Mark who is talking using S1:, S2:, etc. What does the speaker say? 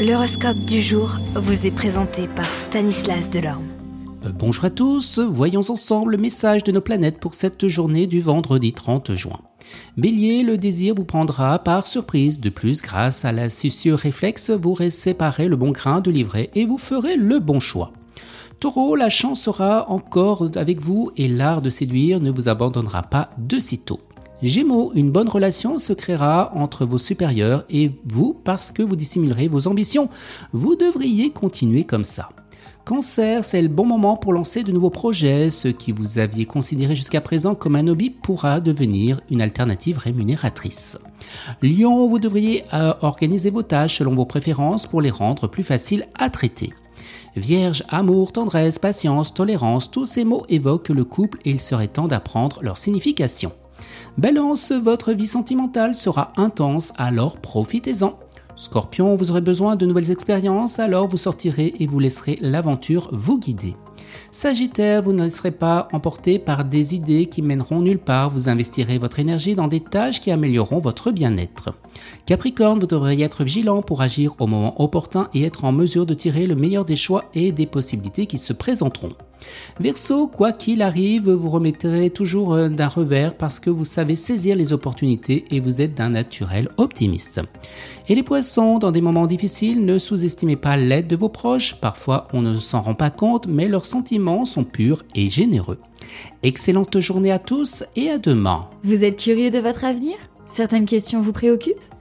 S1: L'horoscope du jour vous est présenté par Stanislas Delorme.
S2: Euh, bonjour à tous, voyons ensemble le message de nos planètes pour cette journée du vendredi 30 juin. Bélier, le désir vous prendra par surprise. De plus, grâce à l'astucieux réflexe, vous séparez le bon grain de livret et vous ferez le bon choix. Taureau, la chance sera encore avec vous et l'art de séduire ne vous abandonnera pas de sitôt. Gémeaux, une bonne relation se créera entre vos supérieurs et vous parce que vous dissimulerez vos ambitions. Vous devriez continuer comme ça. Cancer, c'est le bon moment pour lancer de nouveaux projets. Ce qui vous aviez considéré jusqu'à présent comme un hobby pourra devenir une alternative rémunératrice. Lion, vous devriez euh, organiser vos tâches selon vos préférences pour les rendre plus faciles à traiter. Vierge, amour, tendresse, patience, tolérance, tous ces mots évoquent le couple et il serait temps d'apprendre leur signification. Balance, votre vie sentimentale sera intense, alors profitez-en. Scorpion, vous aurez besoin de nouvelles expériences, alors vous sortirez et vous laisserez l'aventure vous guider. Sagittaire, vous ne laisserez pas emporter par des idées qui mèneront nulle part, vous investirez votre énergie dans des tâches qui amélioreront votre bien-être. Capricorne, vous devriez être vigilant pour agir au moment opportun et être en mesure de tirer le meilleur des choix et des possibilités qui se présenteront. Verseau, quoi qu'il arrive, vous remettrez toujours euh, d'un revers parce que vous savez saisir les opportunités et vous êtes d'un naturel optimiste. Et les poissons, dans des moments difficiles, ne sous-estimez pas l'aide de vos proches. Parfois, on ne s'en rend pas compte, mais leurs sentiments sont purs et généreux. Excellente journée à tous et à demain.
S3: Vous êtes curieux de votre avenir? Certaines questions vous préoccupent?